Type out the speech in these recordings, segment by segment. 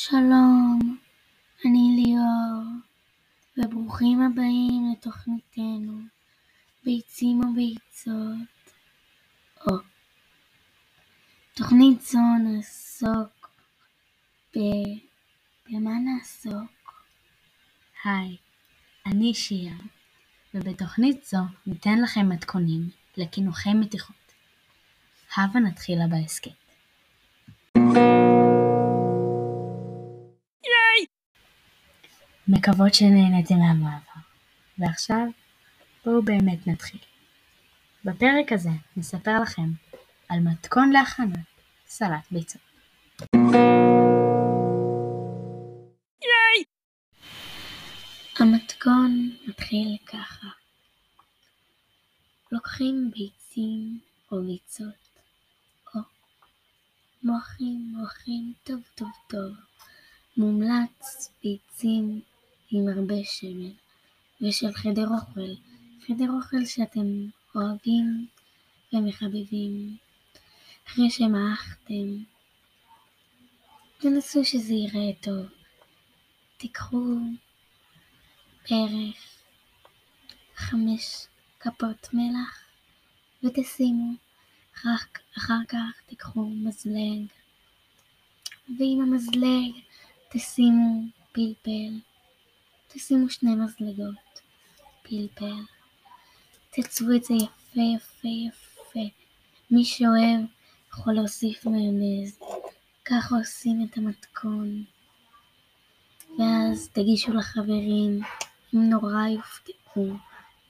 שלום, אני ליאור, וברוכים הבאים לתוכניתנו ביצים או ביצות, או. תוכנית זו נעסוק ב... במה נעסוק? היי, אני שיה, ובתוכנית זו ניתן לכם מתכונים לקינוחי מתיחות. הבה נתחילה בהסכת. מקוות שנהניתם מהמעבר. ועכשיו, בואו באמת נתחיל. בפרק הזה נספר לכם על מתכון להכנת סלט ביצות. המתכון מתחיל ככה לוקחים ביצים או ביצות, או מורחים מורחים טוב טוב טוב. מומלץ ביצים עם הרבה שמן ושל חדר אוכל, חדר אוכל שאתם אוהבים ומחבבים. אחרי שמעכתם, תנסו שזה ייראה טוב. תיקחו בערך חמש כפות מלח ותשימו. אחר כך תיקחו מזלג, ועם המזלג תשימו פלפל. תשימו שני מזלגות פלפל. תצבו את זה יפה יפה יפה. מי שאוהב יכול להוסיף מיונז. ככה עושים את המתכון. ואז תגישו לחברים, הם נורא יופתעו.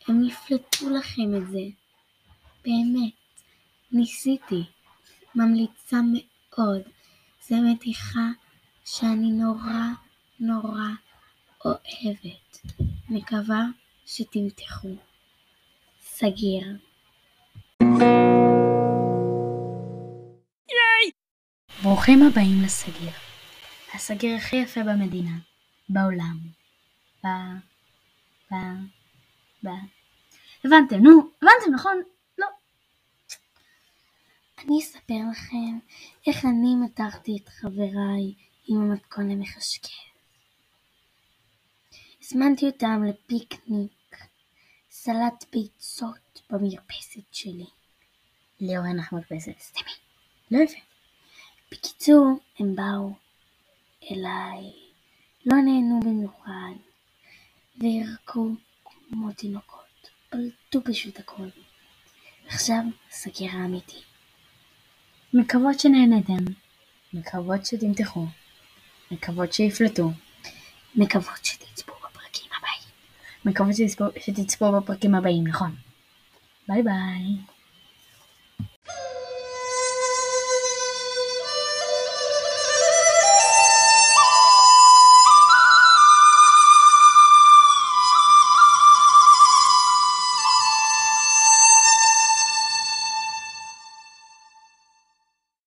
הם יפלטו לכם את זה. באמת. ניסיתי. ממליצה מאוד. זה מתיחה שאני נורא נורא אוהבת. מקווה שתמתחו. סגיר. ברוכים הבאים לסגיר. הסגיר הכי יפה במדינה, בעולם. ב... ב... ב... הבנתם, נו, הבנתם, נכון? לא. אני אספר לכם איך אני מתחתי את חבריי עם המתכון למחשקר. הזמנתי אותם לפיקניק, סלט ביצות במרפסת שלי. ליאור אין לך מרפסת. סתמי. לא יפה. בקיצור, הם באו אליי, לא נהנו במיוחד, והרקו כמו תינוקות, פלטו פשוט הכל. עכשיו הסגר האמיתי. מקוות שנהנתם. מקוות שתמתחו. מקוות שיפלטו. מקוות שתצפו מקוות שתצפו בפרקים הבאים, נכון. ביי ביי.